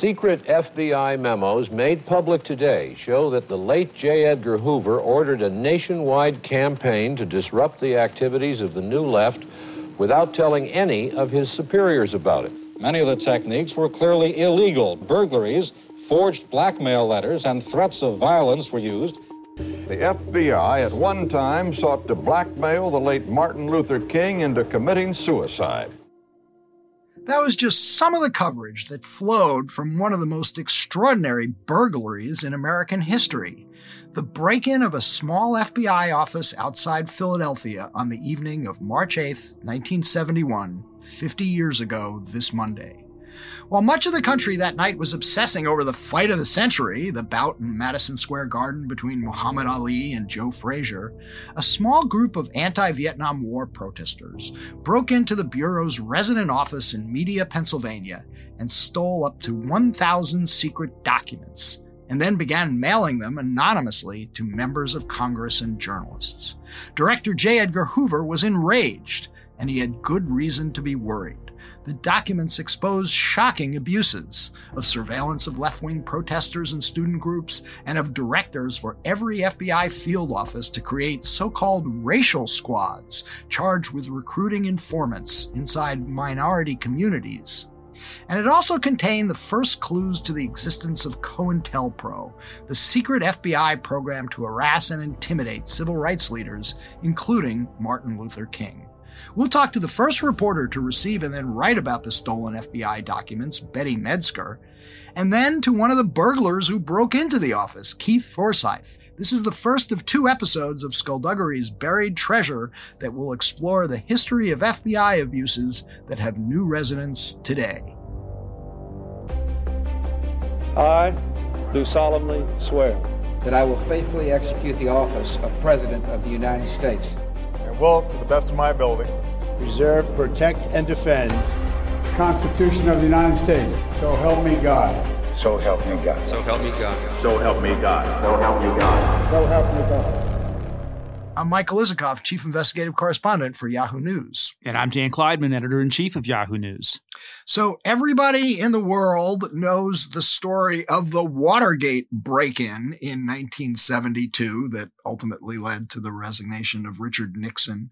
Secret FBI memos made public today show that the late J. Edgar Hoover ordered a nationwide campaign to disrupt the activities of the New Left without telling any of his superiors about it. Many of the techniques were clearly illegal. Burglaries, forged blackmail letters, and threats of violence were used. The FBI at one time sought to blackmail the late Martin Luther King into committing suicide. That was just some of the coverage that flowed from one of the most extraordinary burglaries in American history the break in of a small FBI office outside Philadelphia on the evening of March 8, 1971, 50 years ago this Monday. While much of the country that night was obsessing over the fight of the century, the bout in Madison Square Garden between Muhammad Ali and Joe Frazier, a small group of anti Vietnam War protesters broke into the Bureau's resident office in Media, Pennsylvania, and stole up to 1,000 secret documents, and then began mailing them anonymously to members of Congress and journalists. Director J. Edgar Hoover was enraged, and he had good reason to be worried the documents expose shocking abuses of surveillance of left wing protesters and student groups, and of directors for every FBI field office to create so called racial squads charged with recruiting informants inside minority communities. And it also contained the first clues to the existence of COINTELPRO, the secret FBI program to harass and intimidate civil rights leaders, including Martin Luther King. We'll talk to the first reporter to receive and then write about the stolen FBI documents, Betty Medsger, and then to one of the burglars who broke into the office, Keith Forsyth. This is the first of two episodes of Skullduggery's Buried Treasure that will explore the history of FBI abuses that have new resonance today. I do solemnly swear that I will faithfully execute the office of President of the United States and will, to the best of my ability, preserve, protect, and defend the Constitution of the United States. So help me God. So help me God. So help me God. So help me God. So help me God. So help me God. I'm Michael Isikoff, Chief Investigative Correspondent for Yahoo News. And I'm Dan Klaidman, Editor in Chief of Yahoo News. So, everybody in the world knows the story of the Watergate break in in 1972 that ultimately led to the resignation of Richard Nixon.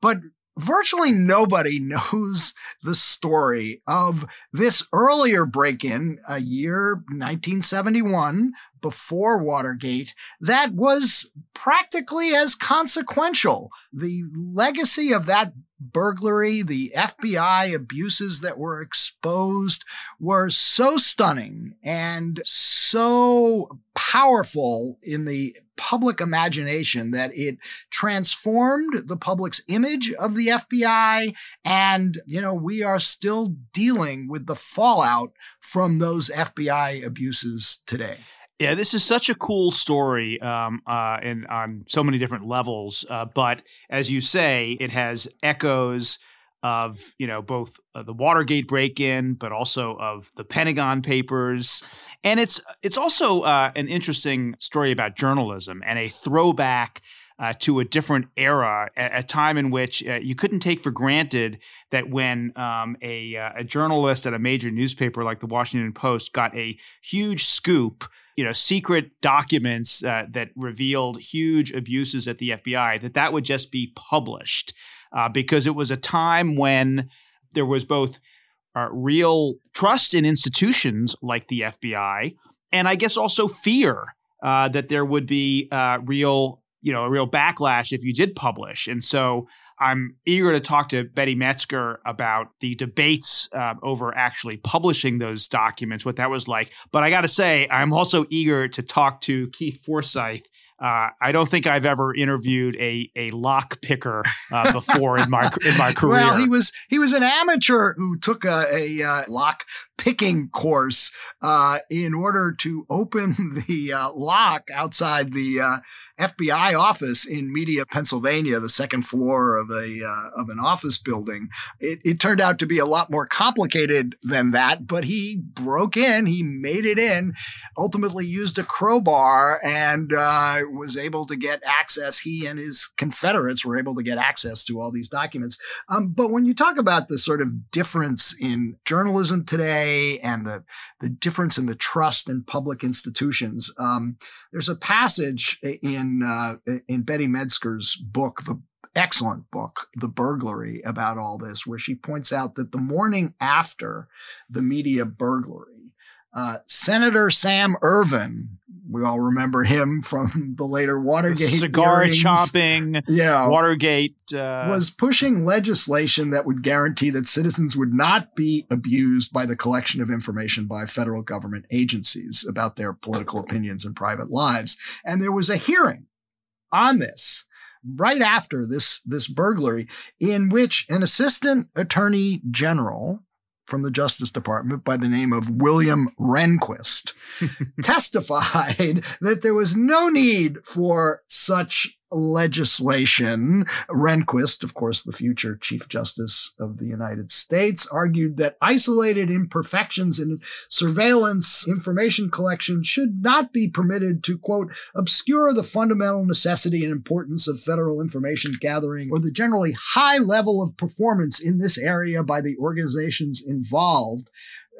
But virtually nobody knows the story of this earlier break in, a year 1971, before Watergate, that was practically as consequential. The legacy of that burglary, the FBI abuses that were exposed were so stunning and so powerful in the public imagination that it transformed the public's image of the FBI. And, you know, we are still dealing with the fallout from those FBI abuses today. Yeah, this is such a cool story, um, uh, and on so many different levels. Uh, but as you say, it has echoes of you know both uh, the Watergate break-in, but also of the Pentagon Papers, and it's it's also uh, an interesting story about journalism and a throwback. Uh, to a different era, a, a time in which uh, you couldn't take for granted that when um, a, uh, a journalist at a major newspaper like the Washington Post got a huge scoop you know secret documents uh, that revealed huge abuses at the FBI that that would just be published uh, because it was a time when there was both uh, real trust in institutions like the FBI and I guess also fear uh, that there would be uh, real you know a real backlash if you did publish and so I'm eager to talk to Betty Medsger about the debates uh, over actually publishing those documents, what that was like. But I got to say, I'm also eager to talk to Keith Forsyth uh, I don't think I've ever interviewed a a lock picker uh, before in my in my career. Well, he was he was an amateur who took a, a uh, lock picking course uh, in order to open the uh, lock outside the uh, FBI office in Media, Pennsylvania, the second floor of a of an office building. It, it turned out to be a lot more complicated than that, but he broke in, he made it in, ultimately used a crowbar and was able to get access. He and his Confederates were able to get access to all these documents. Um, but when you talk about the sort of difference in journalism today and the the difference in the trust in public institutions, um, there's a passage in uh, in Betty Medsger's book, The excellent book, The Burglary, about all this, where she points out that the morning after the media burglary, uh, Senator Sam Ervin, we all remember him from the later Watergate cigar hearings. chomping, yeah, Watergate uh, was pushing legislation that would guarantee that citizens would not be abused by the collection of information by federal government agencies about their political opinions and private lives. And there was a hearing on this right after this this burglary in which an assistant attorney general from the Justice Department by the name of William Rehnquist testified that there was no need for such legislation. Rehnquist, of course, the future Chief Justice of the United States, argued that isolated imperfections in surveillance information collection should not be permitted to, quote, obscure the fundamental necessity and importance of federal information gathering or the generally high level of performance in this area by the organizations involved.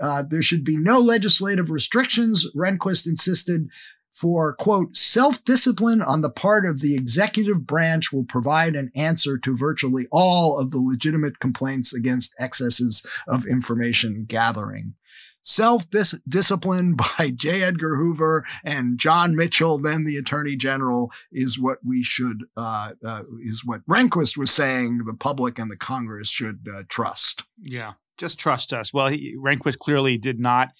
Uh, there should be no legislative restrictions, Rehnquist insisted, for quote self-discipline on the part of the executive branch will provide an answer to virtually all of the legitimate complaints against excesses of information gathering self-discipline by J. Edgar Hoover and John Mitchell, then the Attorney General, is what we should uh, uh, is what Rehnquist was saying. The public and the Congress should uh, trust. Yeah, just trust us. Well, he, Rehnquist clearly did not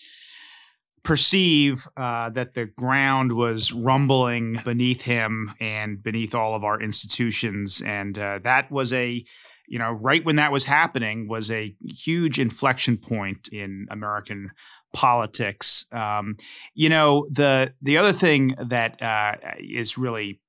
perceive uh, that the ground was rumbling beneath him and beneath all of our institutions. And uh, that was a, you know, right when that was happening was a huge inflection point in American politics. Um, you know, the the other thing that uh, is really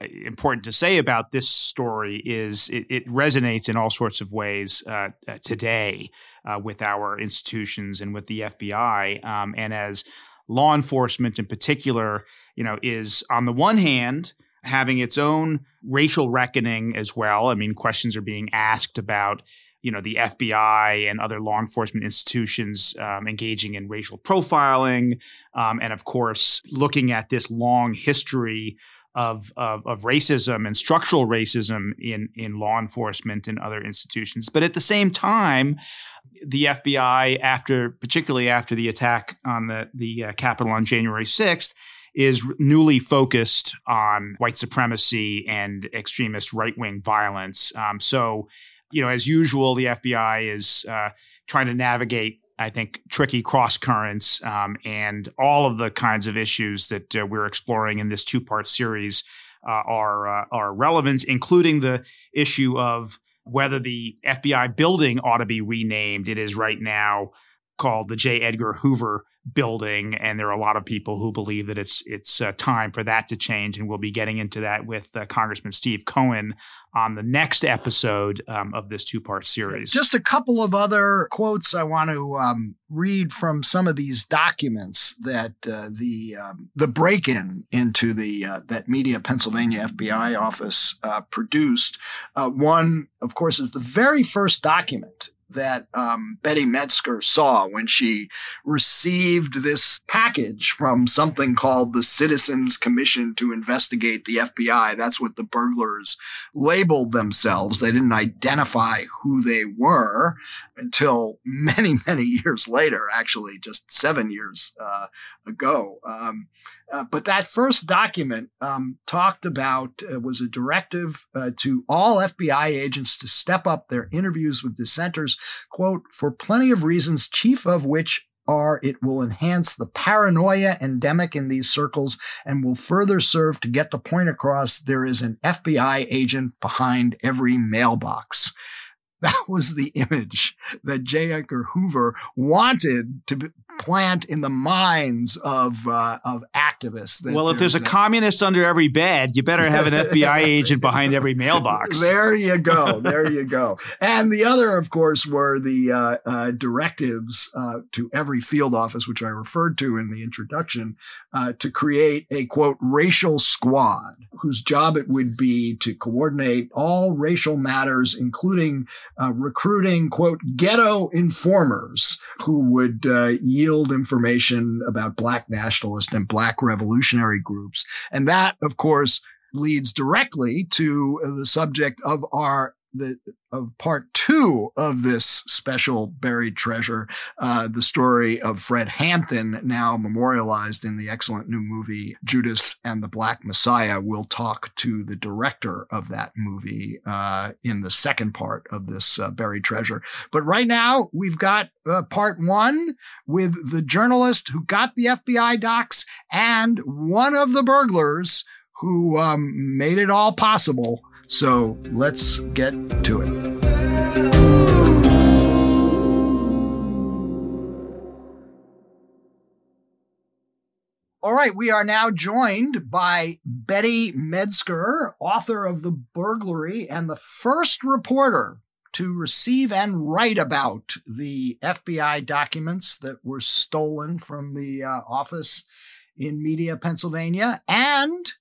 important to say about this story is it, it resonates in all sorts of ways uh, uh, today uh, with our institutions and with the FBI. Um, and as law enforcement in particular, you know, is on the one hand having its own racial reckoning as well. I mean, questions are being asked about you know the FBI and other law enforcement institutions um, engaging in racial profiling, um, and of course looking at this long history of, of, of racism and structural racism in in law enforcement and other institutions. But at the same time, the FBI, after particularly after the attack on the the uh, Capitol on January sixth, is newly focused on white supremacy and extremist right wing violence. Um, so, you know, as usual, the FBI is uh, trying to navigate I think, tricky cross currents um, and all of the kinds of issues that uh, we're exploring in this two part series uh, are uh, are relevant, including the issue of whether the FBI building ought to be renamed. It is right now called the J. Edgar Hoover building, and there are a lot of people who believe that it's it's uh, time for that to change, and we'll be getting into that with uh, Congressman Steve Cohen on the next episode um, of this two part series. Just a couple of other quotes I want to um, read from some of these documents that uh, the um, the break in into the uh, that Media Pennsylvania FBI office uh, produced. Uh, one, of course, is the very first document that um, Betty Medsger saw when she received this package from something called the Citizens Commission to Investigate the FBI. That's what the burglars labeled themselves. They didn't identify who they were until many, many years later, actually, just seven years uh, ago. Um, uh, but that first document um, talked about uh, was a directive uh, to all FBI agents to step up their interviews with dissenters, quote, for plenty of reasons, chief of which are it will enhance the paranoia endemic in these circles and will further serve to get the point across there is an FBI agent behind every mailbox. That was the image that J. Edgar Hoover wanted to plant in the minds of, uh, of activists well, if there's a, a, communist under every bed, you better have an FBI agent behind every mailbox. There you go. There you go. And the other, of course, were the uh, uh, directives uh, to every field office, which I referred to in the introduction, uh, to create a quote racial squad whose job it would be to coordinate all racial matters, including uh, recruiting quote ghetto informers who would uh, information about black nationalist and black revolutionary groups. And that, of course, leads directly to the subject of our the of part two of this special buried treasure, uh, the story of Fred Hampton, now memorialized in the excellent new movie Judas and the Black Messiah. We'll talk to the director of that movie uh, in the second part of this uh, buried treasure. But right now, we've got uh, part one with the journalist who got the FBI docs and one of the burglars who um, made it all possible. So let's get to it. All right, we are now joined by Betty Medsger, author of The Burglary and the first reporter to receive and write about the FBI documents that were stolen from the uh, office in Media, Pennsylvania, and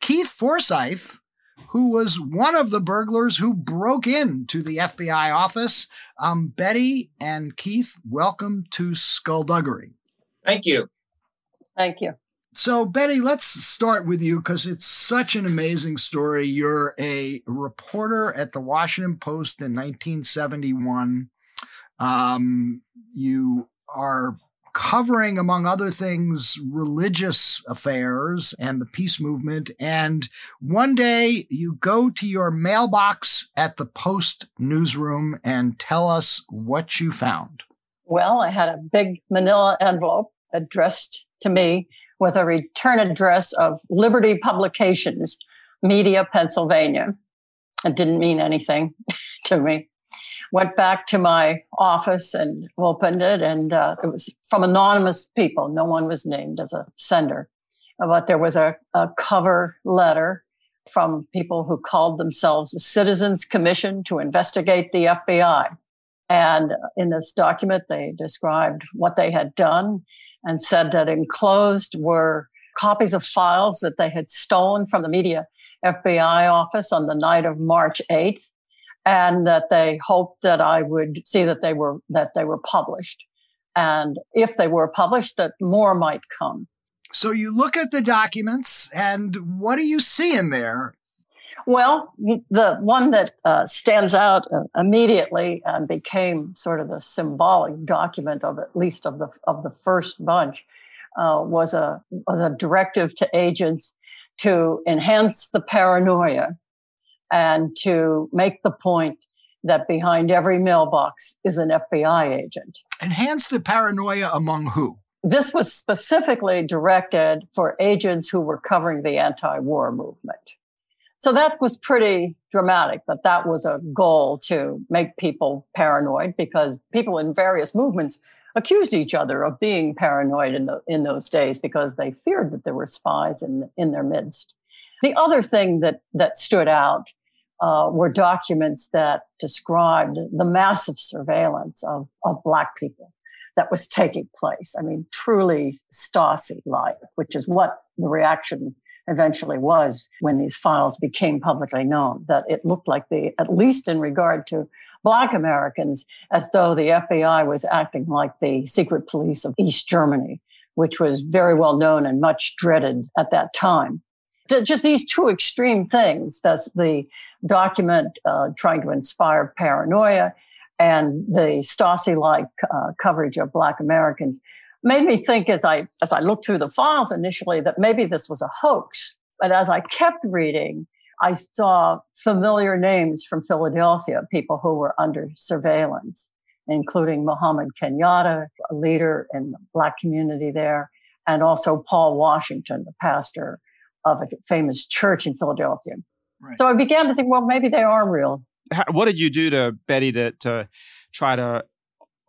Keith Forsyth, who was one of the burglars who broke into the FBI office. Um, Betty and Keith, welcome to Skullduggery. Thank you. Thank you. So, Betty, let's start with you because it's such an amazing story. You're a reporter at the Washington Post in 1971. Um, you are covering, among other things, religious affairs and the peace movement. And one day you go to your mailbox at the Post newsroom and tell us what you found. Well, I had a big manila envelope addressed to me with a return address of Liberty Publications, Media, Pennsylvania. It didn't mean anything to me went back to my office and opened it, and uh, it was from anonymous people. No one was named as a sender, but there was a, a cover letter from people who called themselves the Citizens Commission to investigate the FBI. And in this document, they described what they had done and said that enclosed were copies of files that they had stolen from the media FBI office on the night of March 8th and that they hoped that I would see that they were that they were published. And if they were published, that more might come. So you look at the documents, and what do you see in there? Well, the one that uh, stands out uh, immediately and became sort of the symbolic document of at least of the of the first bunch uh, was a was a directive to agents to enhance the paranoia and to make the point that behind every mailbox is an FBI agent. Enhance the paranoia among who? This was specifically directed for agents who were covering the anti war movement. So that was pretty dramatic, but that was a goal to make people paranoid because people in various movements accused each other of being paranoid in, the, in those days because they feared that there were spies in, in their midst. The other thing that, that stood out uh, were documents that described the massive surveillance of, of Black people that was taking place. I mean, truly Stasi like, which is what the reaction eventually was when these files became publicly known, that it looked like the, at least in regard to Black Americans, as though the FBI was acting like the secret police of East Germany, which was very well known and much dreaded at that time just these two extreme things. That's the document uh, trying to inspire paranoia and the Stasi-like uh, coverage of Black Americans made me think as I as I looked through the files initially that maybe this was a hoax. But as I kept reading, I saw familiar names from Philadelphia, people who were under surveillance, including Muhammad Kenyatta, a leader in the Black community there, and also Paul Washington, the pastor of a famous church in Philadelphia. Right. So I began to think, well, maybe they are real. What did you do to Betty to, to try to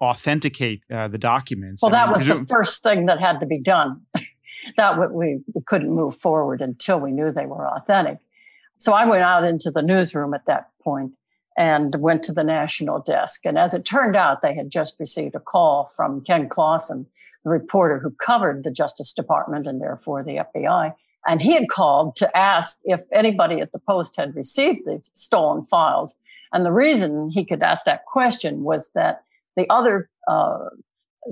authenticate uh, the documents? Well, I mean, that was the first thing that had to be done. that we, we couldn't move forward until we knew they were authentic. So I went out into the newsroom at that point and went to the national desk. And as it turned out, they had just received a call from Ken Clawson, the reporter who covered the Justice Department and therefore the FBI. And he had called to ask if anybody at the Post had received these stolen files. And the reason he could ask that question was that the other, uh,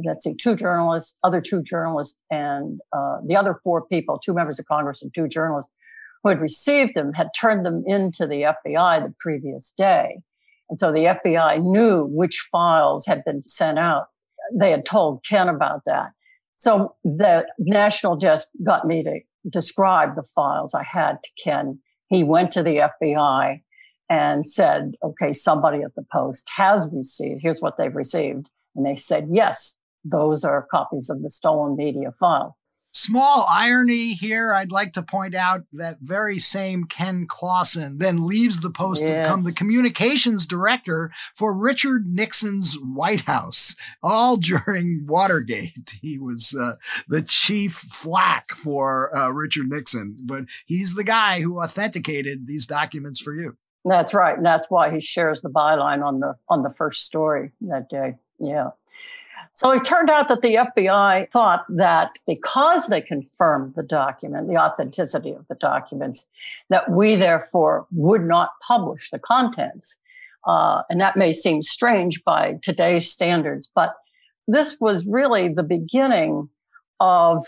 let's see, two journalists, other two journalists, and uh, the other four people, two members of Congress and two journalists, who had received them had turned them into the FBI the previous day. And so the FBI knew which files had been sent out. They had told Ken about that. So the national desk got me to describe the files I had to Ken. He went to the FBI and said, okay, somebody at the post has received, here's what they've received. And they said, yes, those are copies of the stolen media file. Small irony here. I'd like to point out that very same Ken Clawson then leaves the post yes. to become the communications director for Richard Nixon's White House, all during Watergate. He was uh, the chief flack for uh, Richard Nixon, but he's the guy who authenticated these documents for you. That's right. And that's why he shares the byline on the on the first story that day. Yeah. So it turned out that the FBI thought that because they confirmed the document, the authenticity of the documents, that we therefore would not publish the contents. Uh, and that may seem strange by today's standards, but this was really the beginning of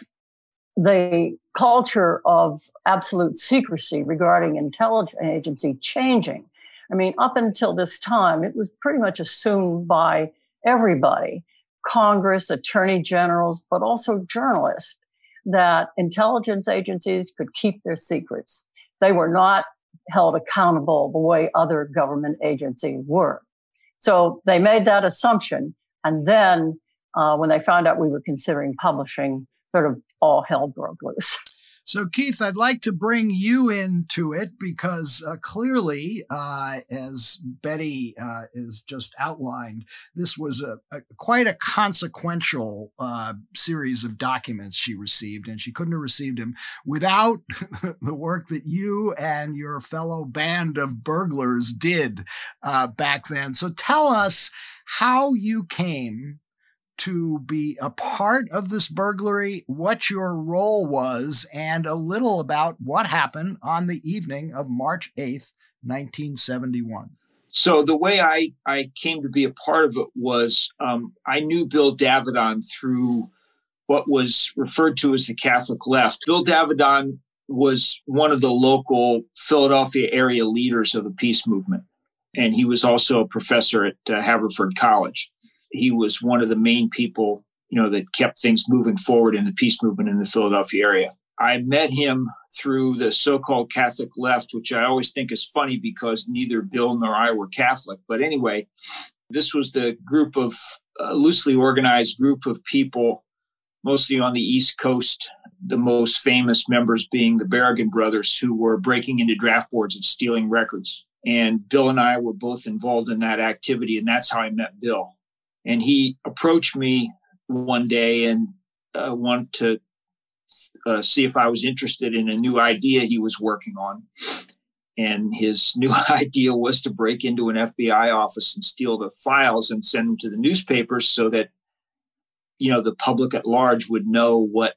the culture of absolute secrecy regarding intelligence agency changing. I mean, up until this time, it was pretty much assumed by everybody Congress, attorney generals, but also journalists, that intelligence agencies could keep their secrets. They were not held accountable the way other government agencies were. So they made that assumption. And then uh, when they found out we were considering publishing, sort of all hell broke loose. So, Keith, I'd like to bring you into it because uh, clearly, uh, as Betty uh, is just outlined, this was a, a quite a consequential uh, series of documents she received, and she couldn't have received them without the work that you and your fellow band of burglars did uh, back then. So, tell us how you came to be a part of this burglary, what your role was, and a little about what happened on the evening of March 8th, 1971. So the way I, I came to be a part of it was um, I knew Bill Davidon through what was referred to as the Catholic left. Bill Davidon was one of the local Philadelphia area leaders of the peace movement. And he was also a professor at uh, Haverford College he was one of the main people, you know, that kept things moving forward in the peace movement in the Philadelphia area. I met him through the so-called Catholic left, which I always think is funny because neither Bill nor I were Catholic. But anyway, this was the group of loosely organized group of people, mostly on the East Coast. The most famous members being the Berrigan brothers, who were breaking into draft boards and stealing records. And Bill and I were both involved in that activity, and that's how I met Bill and he approached me one day and uh, wanted to uh, see if I was interested in a new idea he was working on. And his new idea was to break into an FBI office and steal the files and send them to the newspapers so that, you know, the public at large would know what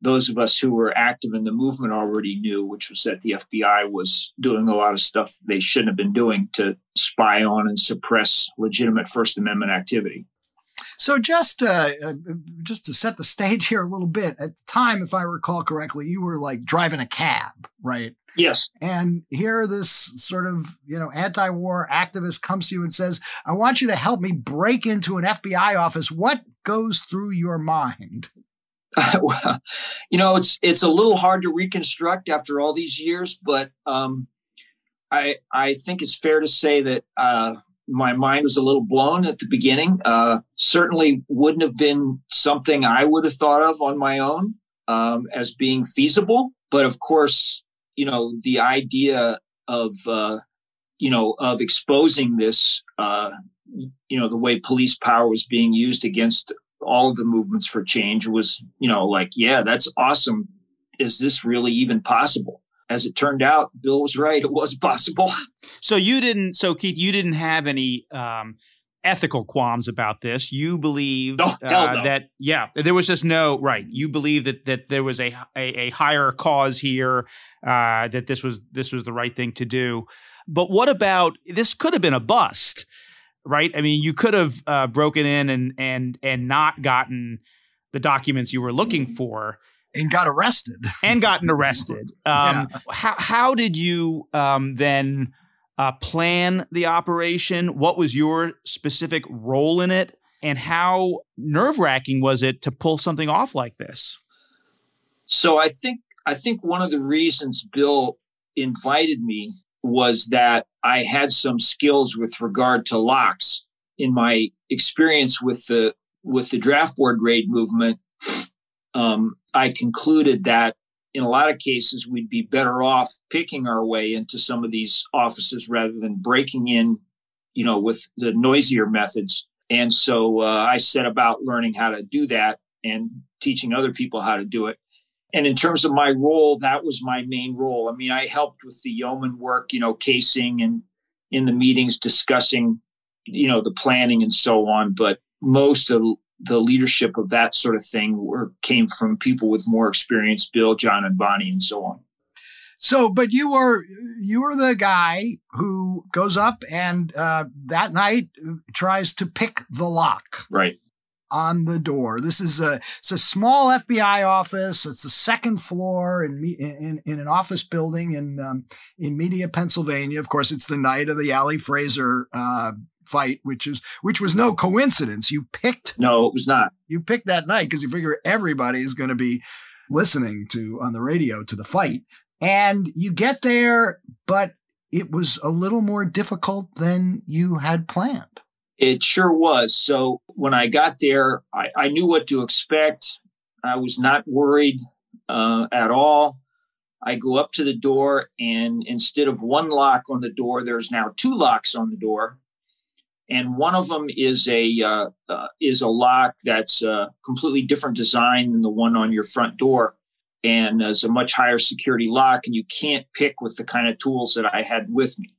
those of us who were active in the movement already knew, which was that the FBI was doing a lot of stuff they shouldn't have been doing to spy on and suppress legitimate First Amendment activity. So just uh, uh, just to set the stage here a little bit, at the time, if I recall correctly, you were like driving a cab, right? Yes. And here, this sort of you know anti-war activist comes to you and says, "I want you to help me break into an FBI office." What goes through your mind? you know, it's it's a little hard to reconstruct after all these years, but um, I I think it's fair to say that uh, my mind was a little blown at the beginning. Uh, certainly wouldn't have been something I would have thought of on my own um, as being feasible. But of course, you know, the idea of uh, you know of exposing this, uh, you know, the way police power was being used against all of the movements for change was, you know, like, yeah, that's awesome. Is this really even possible? As it turned out, Bill was right. It was possible. So you didn't. So Keith, you didn't have any um, ethical qualms about this. You believe oh, uh, no. that yeah, there was just no right. You believe that that there was a a, a higher cause here. Uh, that this was this was the right thing to do. But what about this? Could have been a bust, right? I mean, you could have uh, broken in and and and not gotten the documents you were looking for and got arrested and gotten arrested. Um, yeah. How how did you um, then uh, plan the operation? What was your specific role in it, and how nerve wracking was it to pull something off like this? So I think I think one of the reasons Bill invited me was that I had some skills with regard to locks in my experience with the with the draft board raid movement. Um, I concluded that in a lot of cases we'd be better off picking our way into some of these offices rather than breaking in, you know, with the noisier methods. And so uh, I set about learning how to do that and teaching other people how to do it and in terms of my role, that was my main role. I mean, I helped with the yeoman work, you know, casing and in the meetings discussing, you know, the planning and so on. But most of the leadership of that sort of thing were came from people with more experience, Bill, John, and Bonnie, and so on. So, but you were you were the guy who goes up and uh, that night tries to pick the lock. Right on the door. This is a it's a small FBI office. It's the second floor in in, in an office building in um, in Media, Pennsylvania. Of course, it's the night of the Ali Frazier uh, fight, which is which was no coincidence. You picked no, it was not. You picked that night because you figure everybody is going to be listening to on the radio to the fight, and you get there, but it was a little more difficult than you had planned. It sure was. So when I got there, I, I knew what to expect. I was not worried uh, at all. I go up to the door, and instead of one lock on the door, there's now two locks on the door, and one of them is a uh, uh, is a lock that's a completely different design than the one on your front door, and is a much higher security lock, and you can't pick with the kind of tools that I had with me.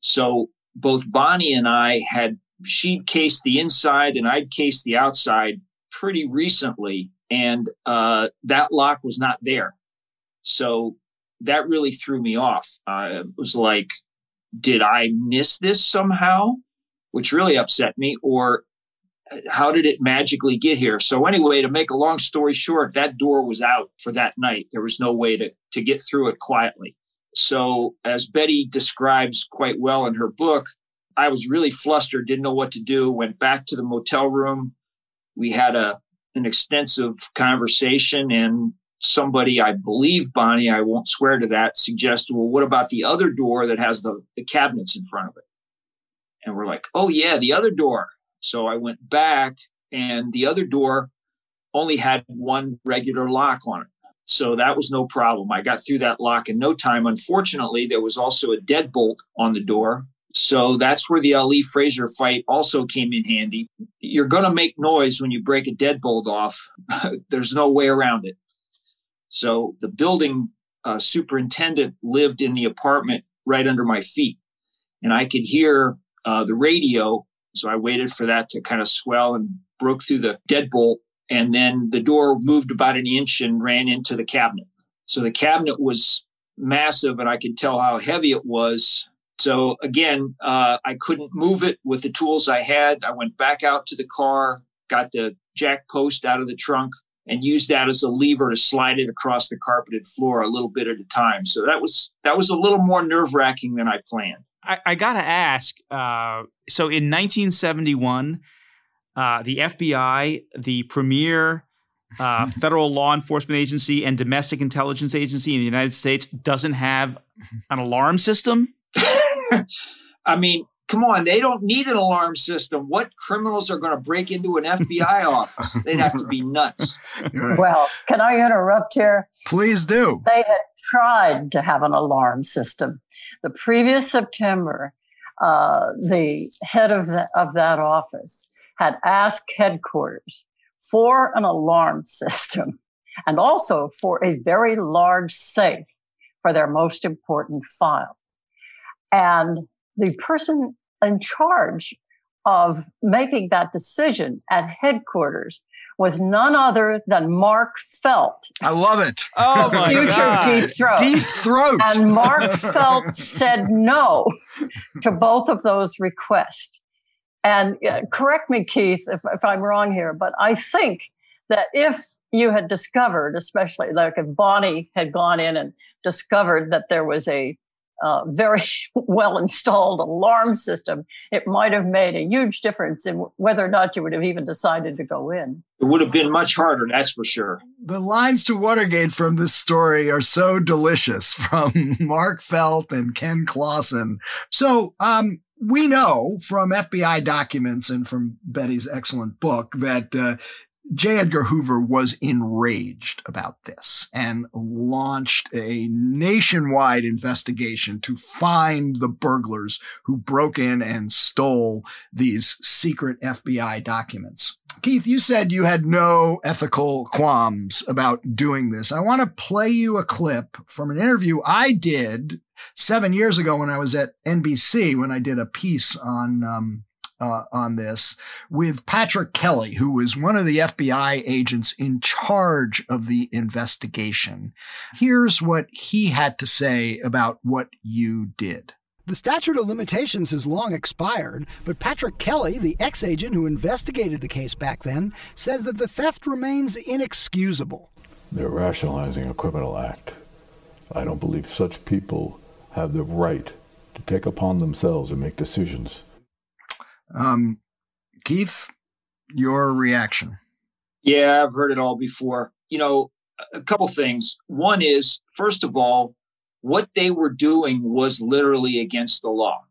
So both Bonnie and I had she'd cased the inside and I'd cased the outside pretty recently, and uh, that lock was not there. So that really threw me off. Uh, it was like, did I miss this somehow? Which really upset me, or uh, how did it magically get here? So anyway, to make a long story short, that door was out for that night. There was no way to to get through it quietly. So as Betty describes quite well in her book, I was really flustered, didn't know what to do, went back to the motel room. We had a an extensive conversation and somebody, I believe Bonnie, I won't swear to that, suggested, well, what about the other door that has the, the cabinets in front of it? And we're like, oh yeah, the other door. So I went back and the other door only had one regular lock on it. So that was no problem. I got through that lock in no time. Unfortunately, there was also a deadbolt on the door so that's where the Ali Frazier fight also came in handy. You're going to make noise when you break a deadbolt off. There's no way around it. So the building uh, superintendent lived in the apartment right under my feet, and I could hear uh, the radio. So I waited for that to kind of swell and broke through the deadbolt, and then the door moved about an inch and ran into the cabinet. So the cabinet was massive, and I could tell how heavy it was so again, uh, I couldn't move it with the tools I had. I went back out to the car, got the jack post out of the trunk, and used that as a lever to slide it across the carpeted floor a little bit at a time. So that was that was a little more nerve wracking than I planned. I, I got to ask. Uh, so in 1971, uh, the FBI, the premier uh, federal law enforcement agency and domestic intelligence agency in the United States, doesn't have an alarm system. I mean, come on, they don't need an alarm system. What criminals are going to break into an FBI office? They'd have to be nuts. Well, can I interrupt here? Please do. They had tried to have an alarm system. The previous September, uh, the head of, the, of that office had asked headquarters for an alarm system and also for a very large safe for their most important files. And the person in charge of making that decision at headquarters was none other than Mark Felt. I love it. Oh my future God. deep throat. Deep throat. And Mark Felt said no to both of those requests. And uh, correct me, Keith, if, if I'm wrong here, but I think that if you had discovered, especially like if Bonnie had gone in and discovered that there was a uh, very well installed alarm system, it might have made a huge difference in whether or not you would have even decided to go in. It would have been much harder, that's for sure. The lines to Watergate from this story are so delicious from Mark Felt and Ken Clawson. So, um, we know from FBI documents and from Betty's excellent book that uh, J. Edgar Hoover was enraged about this and launched a nationwide investigation to find the burglars who broke in and stole these secret FBI documents. Keith, you said you had no ethical qualms about doing this. I want to play you a clip from an interview I did seven years ago when I was at NBC when I did a piece on um, uh, on this with Patrick Kelly, who was one of the FBI agents in charge of the investigation. Here's what he had to say about what you did. The statute of limitations has long expired, but Patrick Kelly, the ex agent who investigated the case back then, says that the theft remains inexcusable. They're rationalizing a criminal act. I don't believe such people have the right to take upon themselves and make decisions. Um, Keith, your reaction? Yeah, I've heard it all before. You know, a couple things. One is, first of all, what they were doing was literally against the law.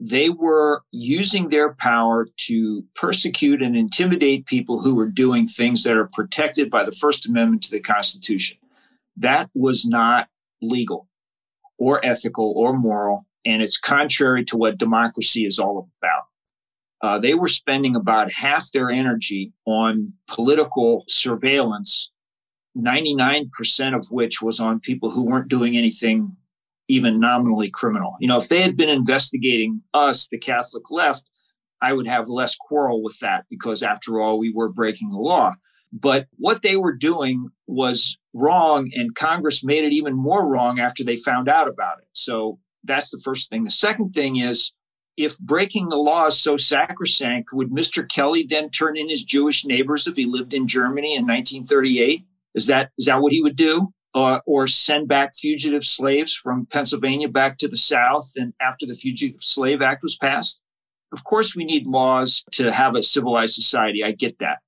They were using their power to persecute and intimidate people who were doing things that are protected by the First Amendment to the Constitution. That was not legal or ethical or moral, and it's contrary to what democracy is all about. Uh, they were spending about half their energy on political surveillance 99% of which was on people who weren't doing anything even nominally criminal. You know, if they had been investigating us, the Catholic left, I would have less quarrel with that because after all, we were breaking the law. But what they were doing was wrong, and Congress made it even more wrong after they found out about it. So that's the first thing. The second thing is if breaking the law is so sacrosanct, would Mr. Kelly then turn in his Jewish neighbors if he lived in Germany in 1938? Is that is that what he would do? Uh, or send back fugitive slaves from Pennsylvania back to the South and after the Fugitive Slave Act was passed? Of course, we need laws to have a civilized society. I get that.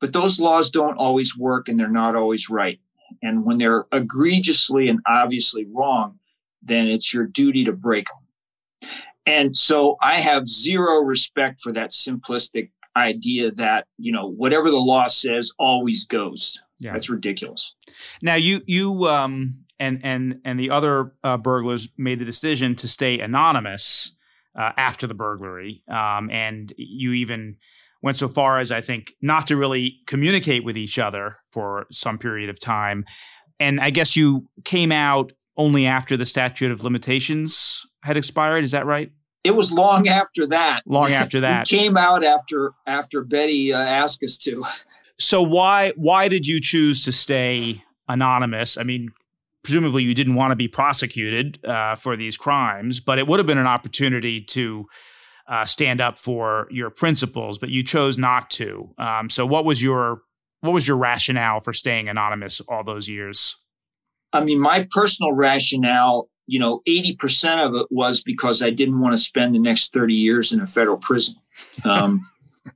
But those laws don't always work and they're not always right. And when they're egregiously and obviously wrong, then it's your duty to break them. And so I have zero respect for that simplistic idea that, you know, whatever the law says always goes. Yeah. That's ridiculous. Now you you um and and and the other uh, burglars made the decision to stay anonymous uh, after the burglary, um, and you even went so far as I think not to really communicate with each other for some period of time. And I guess you came out only after the statute of limitations had expired. Is that right? It was long after that. Long after that, we came out after after Betty uh, asked us to. So why why did you choose to stay anonymous? I mean, presumably you didn't want to be prosecuted uh, for these crimes, but it would have been an opportunity to uh, stand up for your principles, but you chose not to. Um, so what was your what was your rationale for staying anonymous all those years? I mean, my personal rationale, you know, 80% of it was because I didn't want to spend the next 30 years in a federal prison. Um,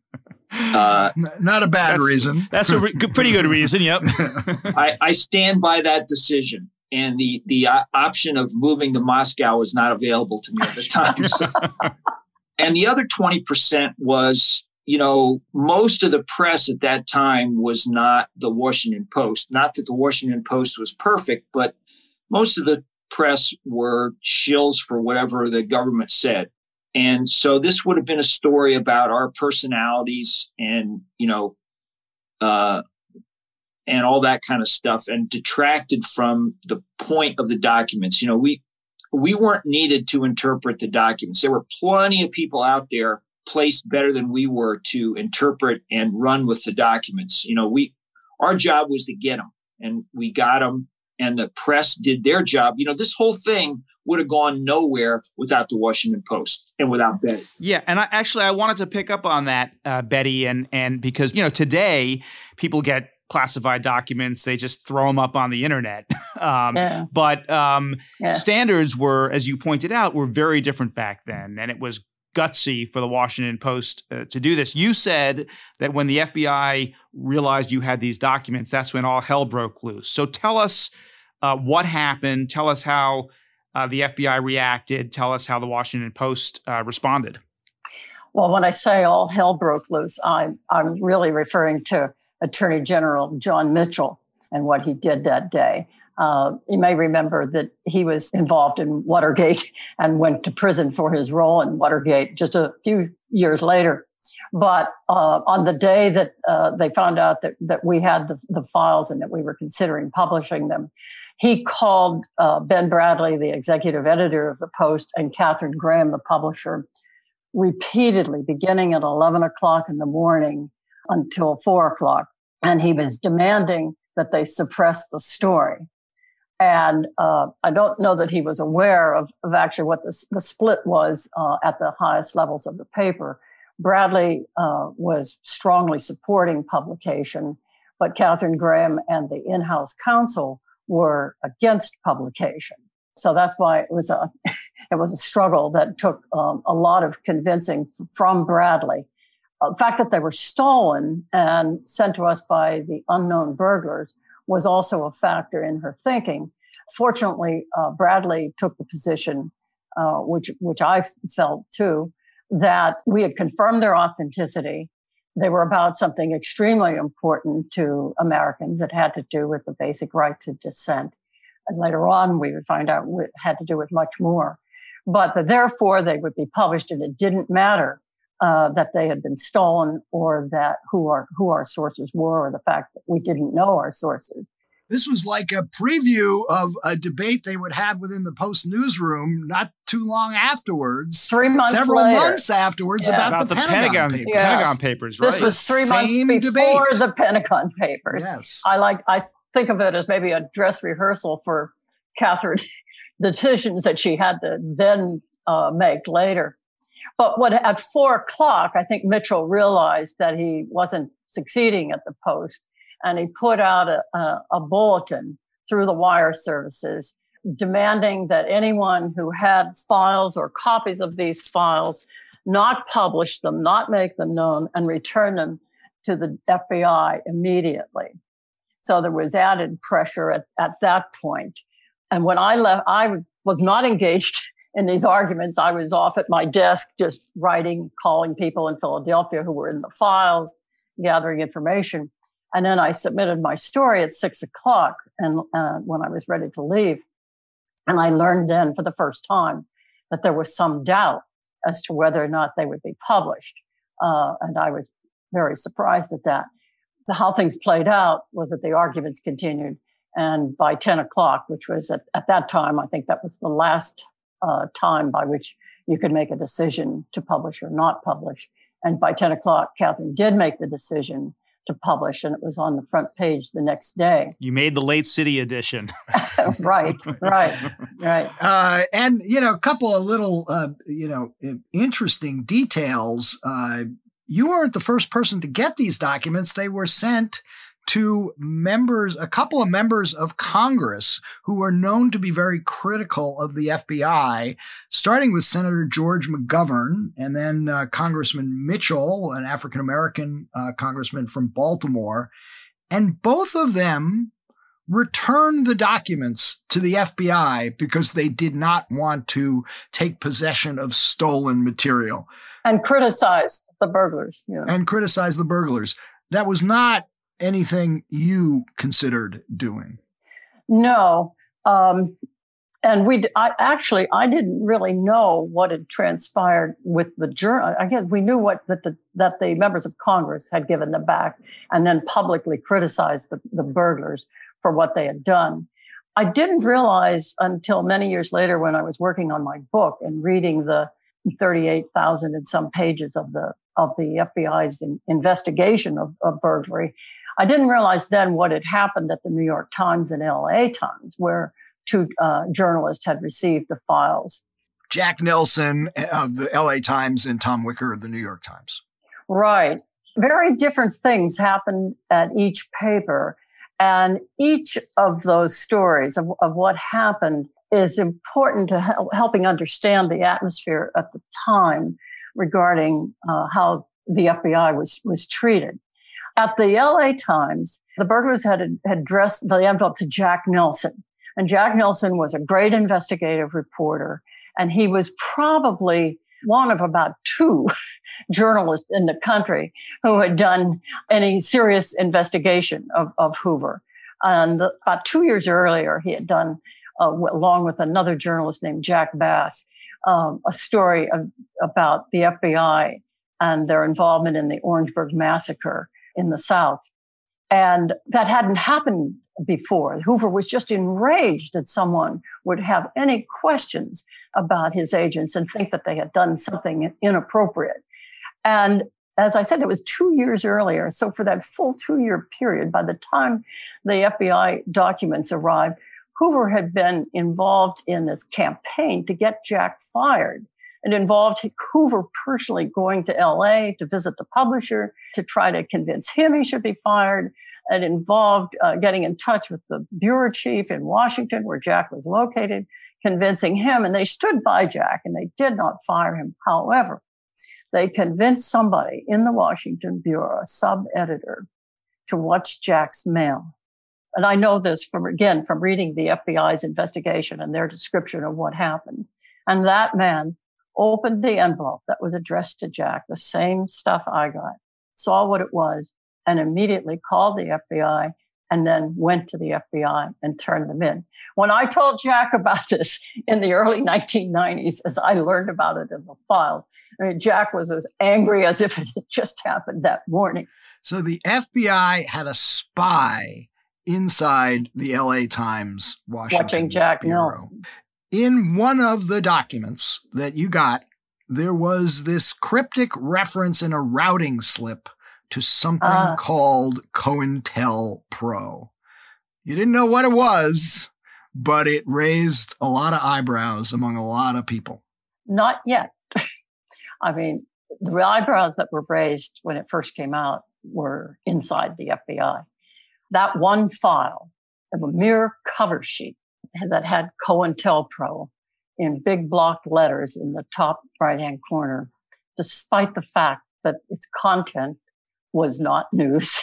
uh, Not a bad that's, reason. That's a re- pretty good reason. Yep. I, I, stand by that decision, and the the uh, option of moving to Moscow was not available to me at the time. So. and the other twenty percent was, you know, most of the press at that time was not the Washington Post. Not that the Washington Post was perfect, but most of the press were shills for whatever the government said. And so this would have been a story about our personalities and, you know, uh, and all that kind of stuff, and detracted from the point of the documents. You know, we we weren't needed to interpret the documents. There were plenty of people out there placed better than we were to interpret and run with the documents. You know, we our job was to get them, and we got them, and the press did their job. You know, this whole thing would have gone nowhere without the Washington Post and without Betty. Yeah, and I, actually, I wanted to pick up on that, uh, Betty, and and because you know today people get classified documents they just throw them up on the internet um, yeah. but um, yeah. standards were as you pointed out were very different back then and it was gutsy for the washington post uh, to do this you said that when the fbi realized you had these documents that's when all hell broke loose so tell us uh, what happened tell us how uh, the fbi reacted tell us how the washington post uh, responded well when i say all hell broke loose I'm, I'm really referring to Attorney General John Mitchell and what he did that day. Uh, you may remember that he was involved in Watergate and went to prison for his role in Watergate just a few years later. But uh, on the day that uh, they found out that, that we had the, the, files and that we were considering publishing them, he called uh, Ben Bradlee, the executive editor of the Post, and Katharine Graham, the publisher, repeatedly, beginning at 11 o'clock in the morning, until four o'clock. And he was demanding that they suppress the story. And uh, I don't know that he was aware of, of actually what the, the split was uh, at the highest levels of the paper. Bradlee uh, was strongly supporting publication, but Katharine Graham and the in house counsel were against publication. So that's why it was a it was a struggle that took um, a lot of convincing from Bradlee the fact that they were stolen and sent to us by the unknown burglars was also a factor in her thinking. Fortunately, uh, Bradlee took the position, uh, which which I felt too, that we had confirmed their authenticity. They were about something extremely important to Americans. It had to do with the basic right to dissent, and later on we would find out it had to do with much more. But that therefore they would be published, and it didn't matter uh, that they had been stolen or that who our who our sources were or the fact that we didn't know our sources. This was like a preview of a debate they would have within the Post newsroom not too long afterwards. Three months Several later. months afterwards yeah. about, about, the, the Pentagon, Pentagon, Papers. Pentagon Papers. Right. This was three Same months before debate. the Pentagon Papers. Yes. I like I think of it as maybe a dress rehearsal for Katharine decisions that she had to then uh, make later. But what at four o'clock, I think Mitchell realized that he wasn't succeeding at the post, and he put out a, a, a bulletin through the wire services demanding that anyone who had files or copies of these files not publish them, not make them known, and return them to the FBI immediately. So there was added pressure at, at that point. And when I left, I was not engaged in these arguments, I was off at my desk just writing, calling people in Philadelphia who were in the files, gathering information. And then I submitted my story at six o'clock and uh, when I was ready to leave. And I learned then for the first time that there was some doubt as to whether or not they would be published. Uh, and I was very surprised at that. So how things played out was that the arguments continued. And by 10 o'clock, which was at, at that time, I think that was the last uh, time by which you could make a decision to publish or not publish. And by 10 o'clock, Katharine did make the decision to publish, and it was on the front page the next day. You made the late city edition. right, right, right. Uh, and, you know, a couple of little, uh, you know, interesting details. Uh, you weren't the first person to get these documents. They were sent to members, a couple of members of Congress who were known to be very critical of the FBI, starting with Senator George McGovern and then uh, Congressman Mitchell, an African American uh, congressman from Baltimore. And both of them returned the documents to the FBI because they did not want to take possession of stolen material. And criticized the burglars. Yeah. And criticized the burglars. That was not anything you considered doing? No. Um, and we I, actually I didn't really know what had transpired with the journal. I guess we knew what that the that the members of Congress had given them back and then publicly criticized the, the burglars for what they had done. I didn't realize until many years later when I was working on my book and reading the 38,000 and some pages of the of the FBI's in, investigation of, of burglary. I didn't realize then what had happened at the New York Times and LA Times, where two uh, journalists had received the files. Jack Nelson of the LA Times and Tom Wicker of the New York Times. Right. Very different things happened at each paper. And each of those stories of, of what happened is important to help, helping understand the atmosphere at the time regarding uh, how the FBI was, was treated. At the LA Times, the burglars had, had addressed the envelope to Jack Nelson. And Jack Nelson was a great investigative reporter. And he was probably one of about two journalists in the country who had done any serious investigation of, of Hoover. And about two years earlier, he had done, uh, along with another journalist named Jack Bass, um, a story of, about the FBI and their involvement in the Orangeburg massacre in the South. And that hadn't happened before. Hoover was just enraged that someone would have any questions about his agents and think that they had done something inappropriate. And as I said, it was two years earlier. So for that full two year period, by the time the FBI documents arrived, Hoover had been involved in this campaign to get Jack fired. It involved Hoover personally going to LA to visit the publisher to try to convince him he should be fired. It involved uh, getting in touch with the bureau chief in Washington, where Jack was located, convincing him, and they stood by Jack and they did not fire him. However, they convinced somebody in the Washington bureau, a sub editor, to watch Jack's mail and I know this from, again, from reading the FBI's investigation and their description of what happened. And that man opened the envelope that was addressed to Jack, the same stuff I got, saw what it was, and immediately called the FBI and then went to the FBI and turned them in. When I told Jack about this in the early 1990s, as I learned about it in the files, I mean, Jack was as angry as if it had just happened that morning. So the FBI had a spy inside the LA Times Washington watching Jack Bureau. Nelson. In one of the documents that you got, there was this cryptic reference in a routing slip to something uh, called COINTELPRO. You didn't know what it was, but it raised a lot of eyebrows among a lot of people. Not yet. I mean, the eyebrows that were raised when it first came out were inside the FBI that one file of a mere cover sheet that had COINTELPRO in big block letters in the top right hand corner, despite the fact that its content was not news.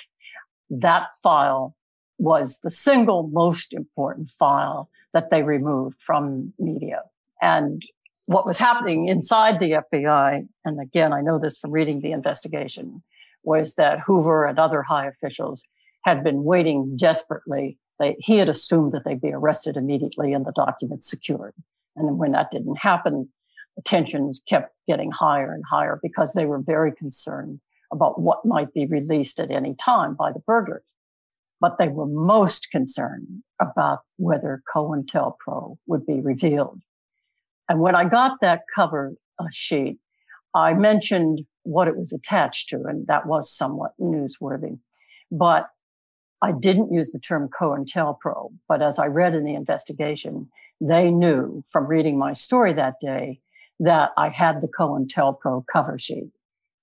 That file was the single most important file that they removed from media. And what was happening inside the FBI, and again, I know this from reading the investigation, was that Hoover and other high officials had been waiting desperately. They, he had assumed that they'd be arrested immediately and the documents secured. And when that didn't happen, tensions kept getting higher and higher because they were very concerned about what might be released at any time by the burglars. But they were most concerned about whether COINTELPRO would be revealed. And when I got that cover uh, sheet, I mentioned what it was attached to, and that was somewhat newsworthy. But I didn't use the term COINTELPRO, but as I read in the investigation, they knew from reading my story that day that I had the COINTELPRO cover sheet.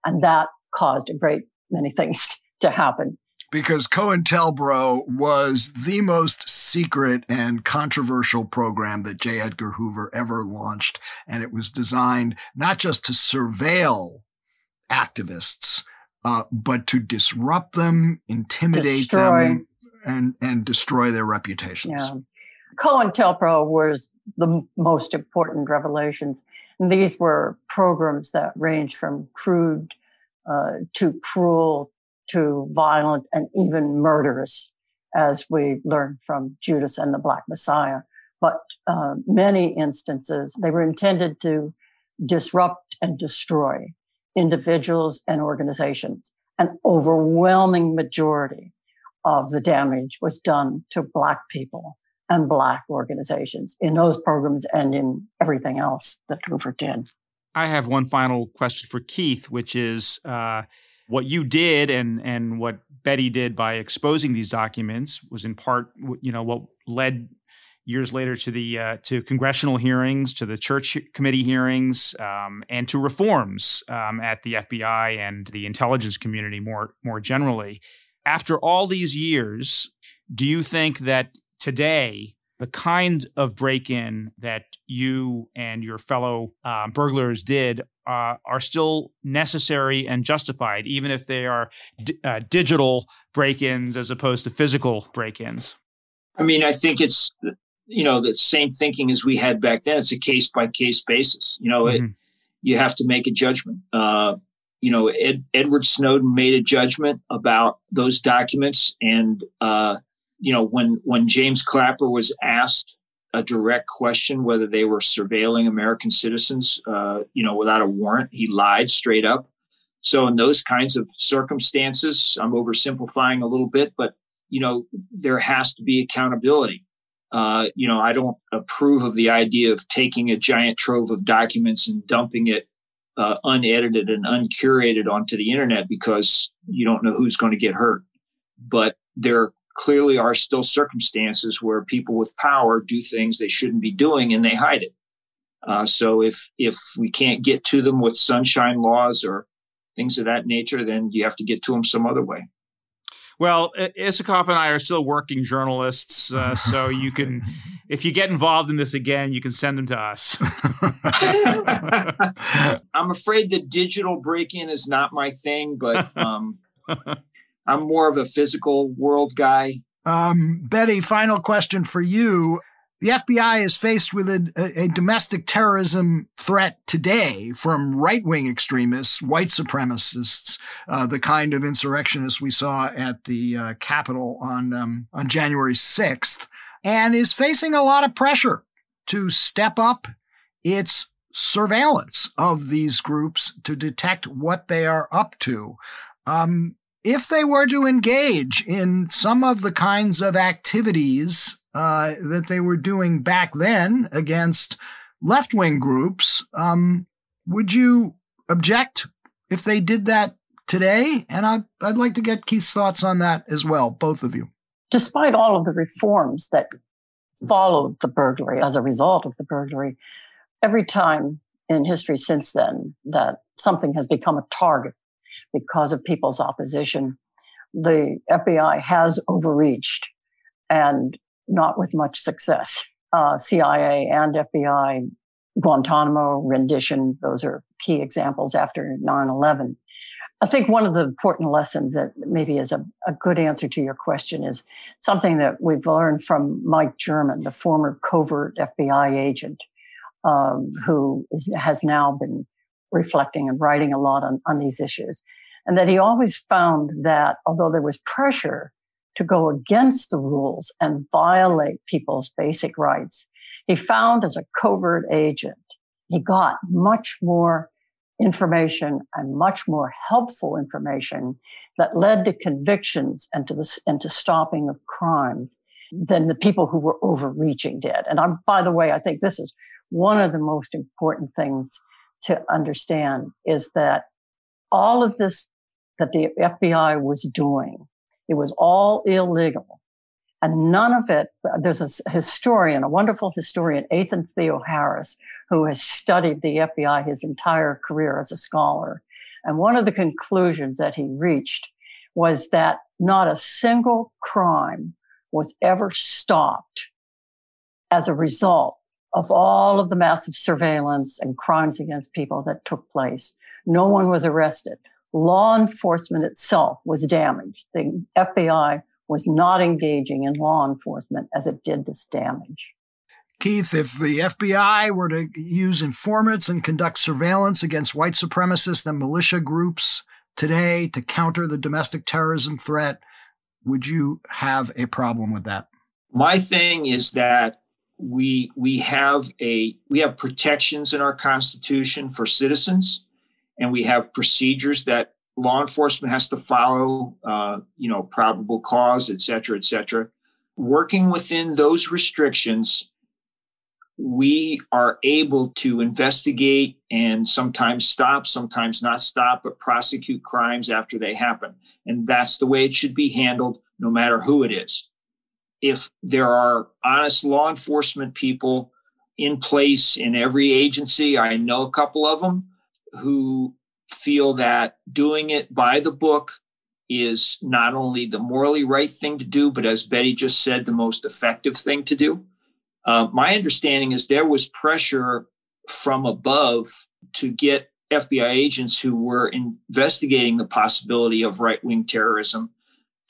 And that caused a great many things to happen. Because COINTELPRO was the most secret and controversial program that J. Edgar Hoover ever launched. And it was designed not just to surveil activists, uh, but to disrupt them, intimidate destroy. them, and and destroy their reputations. Yeah. COINTELPRO was the most important revelations. And these were programs that ranged from crude uh, to cruel to violent and even murderous, as we learned from Judas and the Black Messiah, but uh, many instances they were intended to disrupt and destroy individuals and organizations. An overwhelming majority of the damage was done to Black people and Black organizations in those programs and in everything else that Hoover did. I have one final question for Keith, which is uh, what you did and and what Betty did by exposing these documents was in part, you know, what led years later to the uh, to congressional hearings, to the church committee hearings, um, and to reforms um, at the FBI and the intelligence community more more generally. After all these years, do you think that today the kind of break-in that you and your fellow uh, burglars did uh, are still necessary and justified, even if they are d- uh, digital break-ins as opposed to physical break-ins? I mean, I think it's you know the same thinking as we had back then. It's a case by case basis. You know, mm-hmm. it, you have to make a judgment. Uh, you know, Ed, Edward Snowden made a judgment about those documents, and uh, you know when when James Clapper was asked a direct question whether they were surveilling American citizens, uh, you know, without a warrant, he lied straight up. So in those kinds of circumstances, I'm oversimplifying a little bit, but you know, there has to be accountability. Uh, you know, I don't approve of the idea of taking a giant trove of documents and dumping it uh, unedited and uncurated onto the internet because you don't know who's going to get hurt. But there clearly are still circumstances where people with power do things they shouldn't be doing and they hide it. Uh, so if if we can't get to them with sunshine laws or things of that nature, then you have to get to them some other way. Well, Isikoff and I are still working journalists, uh, so you can, if you get involved in this again, you can send them to us. I'm afraid the digital break-in is not my thing, but um, I'm more of a physical world guy. Um, Betty, final question for you. The FBI is faced with a, a, domestic terrorism threat today from right wing extremists, white supremacists, uh, the kind of insurrectionists we saw at the uh, Capitol on, um, on January 6th, and is facing a lot of pressure to step up its surveillance of these groups to detect what they are up to. Um, if they were to engage in some of the kinds of activities uh, that they were doing back then against left wing groups. Um, would you object if they did that today? And I'd, I'd like to get Keith's thoughts on that as well, both of you. Despite all of the reforms that followed the burglary as a result of the burglary, every time in history since then that something has become a target because of people's opposition, the FBI has overreached and not with much success. Uh, CIA and FBI, Guantanamo, rendition, those are key examples after 9 11. I think one of the important lessons that maybe is a, a, good answer to your question is something that we've learned from Mike German, the former covert FBI agent, um, who is, has now been reflecting and writing a lot on, on these issues. And that he always found that although there was pressure to go against the rules and violate people's basic rights. He found as a covert agent, he got much more information and much more helpful information that led to convictions and to this and to stopping of crime than the people who were overreaching did. And I'm, by the way, I think this is one of the most important things to understand is that all of this that the FBI was doing it was all illegal. And none of it, there's a historian, a wonderful historian, Athan Theoharis, who has studied the FBI his entire career as a scholar. And one of the conclusions that he reached was that not a single crime was ever stopped as a result of all of the massive surveillance and crimes against people that took place. No one was arrested law enforcement itself was damaged. The FBI was not engaging in law enforcement as it did this damage. Keith, if the FBI were to use informants and conduct surveillance against white supremacists and militia groups today to counter the domestic terrorism threat, would you have a problem with that? My thing is that we we have a we have protections in our constitution for citizens and we have procedures that law enforcement has to follow uh, you know probable cause et cetera et cetera. Working within those restrictions we are able to investigate and sometimes stop sometimes not stop but prosecute crimes after they happen. And that's the way it should be handled no matter who it is. If there are honest law enforcement people in place in every agency, I know a couple of them who feel that doing it by the book is not only the morally right thing to do, but as Betty just said, the most effective thing to do. Uh, my understanding is there was pressure from above to get FBI agents who were investigating the possibility of right wing terrorism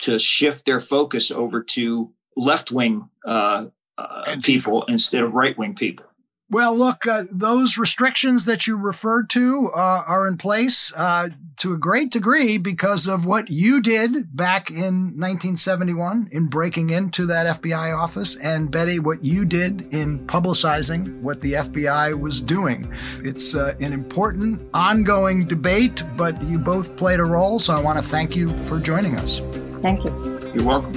to shift their focus over to left wing uh, uh, people instead of right wing people. Well, look, uh, those restrictions that you referred to uh, are in place uh, to a great degree because of what you did back in 1971 in breaking into that FBI office, and Betty, what you did in publicizing what the FBI was doing. It's uh, an important, ongoing debate, but you both played a role, so I want to thank you for joining us. Thank you. You're welcome.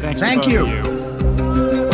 Thanks Thank you. you.